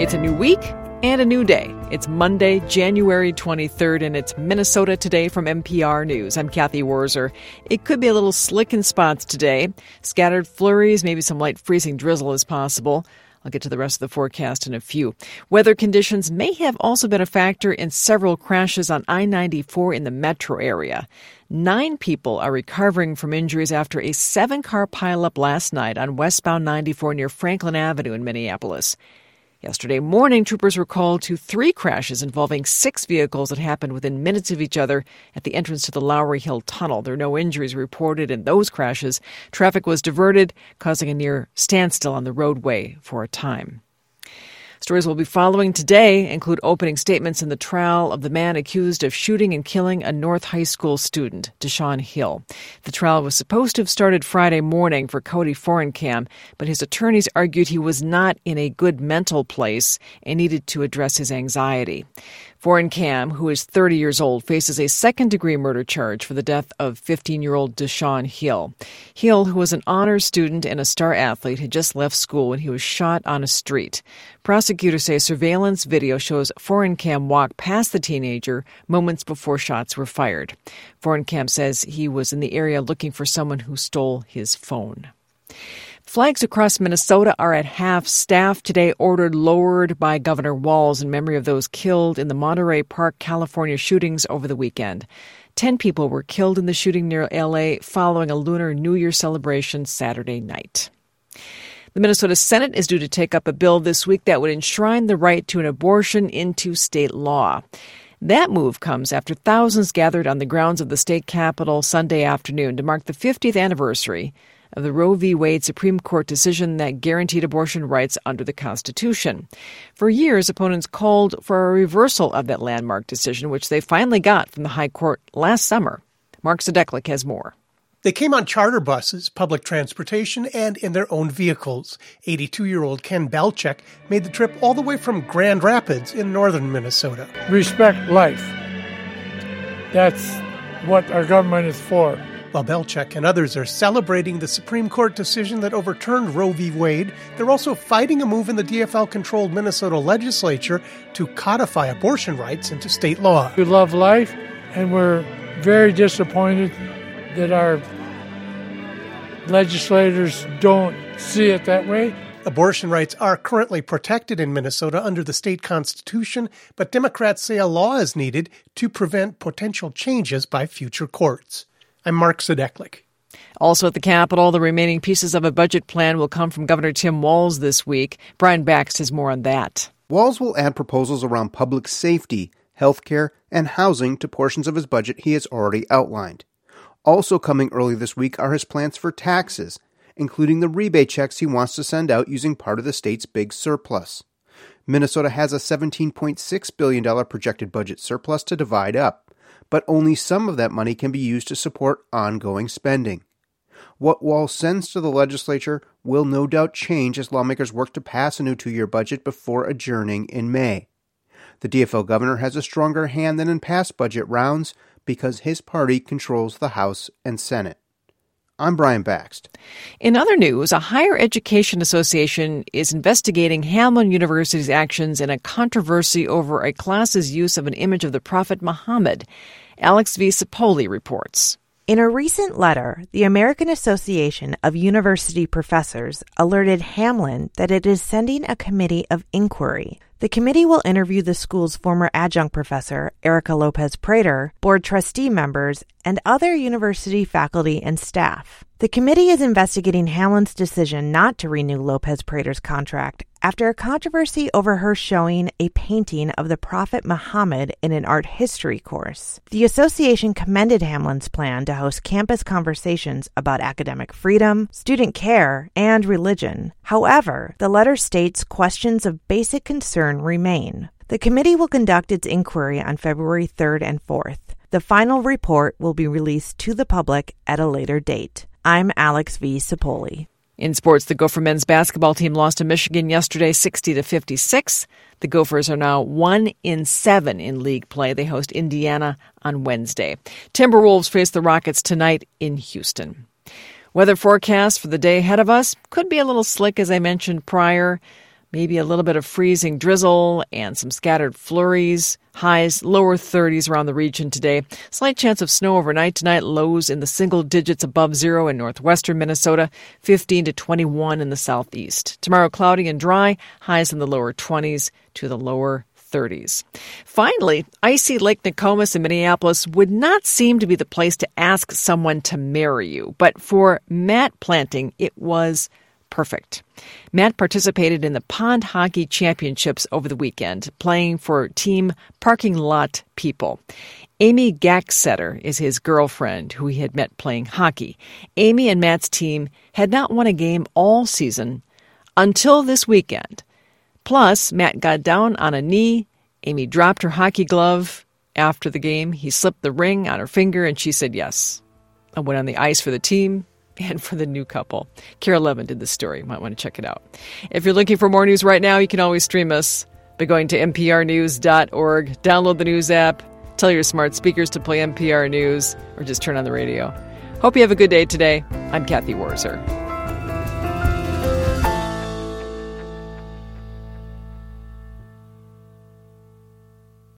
It's a new week and a new day. It's Monday, January 23rd, and it's Minnesota Today from MPR News. I'm Cathy Wurzer. It could be a little slick in spots today. Scattered flurries, maybe some light freezing drizzle is possible. I'll get to the rest of the forecast in a few. Weather conditions may have also been a factor in several crashes on I 94 in the metro area. Nine people are recovering from injuries after a seven car pileup last night on westbound 94 near Franklin Avenue in Minneapolis. Yesterday morning, troopers were called to three crashes involving six vehicles that happened within minutes of each other at the entrance to the Lowry Hill Tunnel. There are no injuries reported in those crashes. Traffic was diverted, causing a near standstill on the roadway for a time. Stories we'll be following today include opening statements in the trial of the man accused of shooting and killing a North High School student, Deshaun Hill. The trial was supposed to have started Friday morning for Cody Fohrenkam, but his attorneys argued he was not in a good mental place and needed to address his anxiety. Fohrenkam, who is 30 years old, faces a second degree murder charge for the death of 15 year old Deshaun Hill. Hill, who was an honors student and a star athlete, had just left school when he was shot on a street. Prosecutors say surveillance video shows Fohrenkam walk past the teenager moments before shots were fired. Fohrenkam says he was in the area looking for someone who stole his phone. Flags across Minnesota are at half staff today, ordered lowered by Governor Walz in memory of those killed in the Monterey Park, California shootings over the weekend. Ten people were killed in the shooting near LA following a Lunar New Year celebration Saturday night. The Minnesota Senate is due to take up a bill this week that would enshrine the right to an abortion into state law. That move comes after thousands gathered on the grounds of the state capitol Sunday afternoon to mark the 50th anniversary of the Roe v. Wade Supreme Court decision that guaranteed abortion rights under the Constitution. For years, opponents called for a reversal of that landmark decision, which they finally got from the High Court last summer. Mark Zdechlik has more. They came on charter buses, public transportation, and in their own vehicles. 82 year old Ken Belchek made the trip all the way from Grand Rapids in northern Minnesota. Respect life. That's what our government is for. While Belchek and others are celebrating the Supreme Court decision that overturned Roe v. Wade, they're also fighting a move in the DFL controlled Minnesota legislature to codify abortion rights into state law. We love life, and we're very disappointed that our legislators don't see it that way. Abortion rights are currently protected in Minnesota under the state constitution, but Democrats say a law is needed to prevent potential changes by future courts. I'm Mark Zdechlik. Also at the Capitol, the remaining pieces of a budget plan will come from Governor Tim Walz this week. Brian Bakst has more on that. Walz will add proposals around public safety, health care, and housing to portions of his budget he has already outlined. Also coming early this week are his plans for taxes, including the rebate checks he wants to send out using part of the state's big surplus. Minnesota has a $17.6 billion projected budget surplus to divide up but only some of that money can be used to support ongoing spending. What Walz sends to the legislature will no doubt change as lawmakers work to pass a new two year budget before adjourning in May. The DFL governor has a stronger hand than in past budget rounds because his party controls the House and Senate. I'm Brian Bakst. In other news, a higher education association is investigating Hamline University's actions in a controversy over a class's use of an image of the Prophet Muhammad. Alex V. Sapoli reports. In a recent letter, the American Association of University Professors alerted Hamline that it is sending a committee of inquiry the committee will interview the school's former adjunct professor, Erika Lopez Prater, board trustee members, and other university faculty and staff. The committee is investigating Hamline's decision not to renew Lopez Prater's contract after a controversy over her showing a painting of the Prophet Muhammad in an art history course. The association commended Hamline's plan to host campus conversations about academic freedom, student care, and religion. However, the letter states questions of basic concern remain. The committee will conduct its inquiry on February 3rd and 4th. The final report will be released to the public at a later date. I'm Alex V. Sapoli. In sports, the Gopher men's basketball team lost to Michigan yesterday 60 to 56. The Gophers are now 1 in 7 in league play. They host Indiana on Wednesday. Timberwolves face the Rockets tonight in Houston. Weather forecast for the day ahead of us could be a little slick as I mentioned prior. Maybe a little bit of freezing drizzle and some scattered flurries. Highs lower 30s around the region today. Slight chance of snow overnight tonight. Lows in the single digits above zero in northwestern Minnesota, 15 to 21 in the southeast. Tomorrow cloudy and dry. Highs in the lower 20s to the lower 30s. Finally, icy Lake Nokomis in Minneapolis would not seem to be the place to ask someone to marry you, but for Matt Planting, it was perfect. Matt participated in the Pond Hockey Championships over the weekend, playing for Team Parking Lot People. Amy Gacksetter is his girlfriend, who he had met playing hockey. Amy and Matt's team had not won a game all season until this weekend. Plus, Matt got down on a knee. Amy dropped her hockey glove after the game. He slipped the ring on her finger, and she said yes. I went on the ice for the team and for the new couple. Kara Levin did this story. You might want to check it out. If you're looking for more news right now, you can always stream us by going to mprnews.org. Download the news app. Tell your smart speakers to play MPR News or just turn on the radio. Hope you have a good day today. I'm Cathy Wurzer.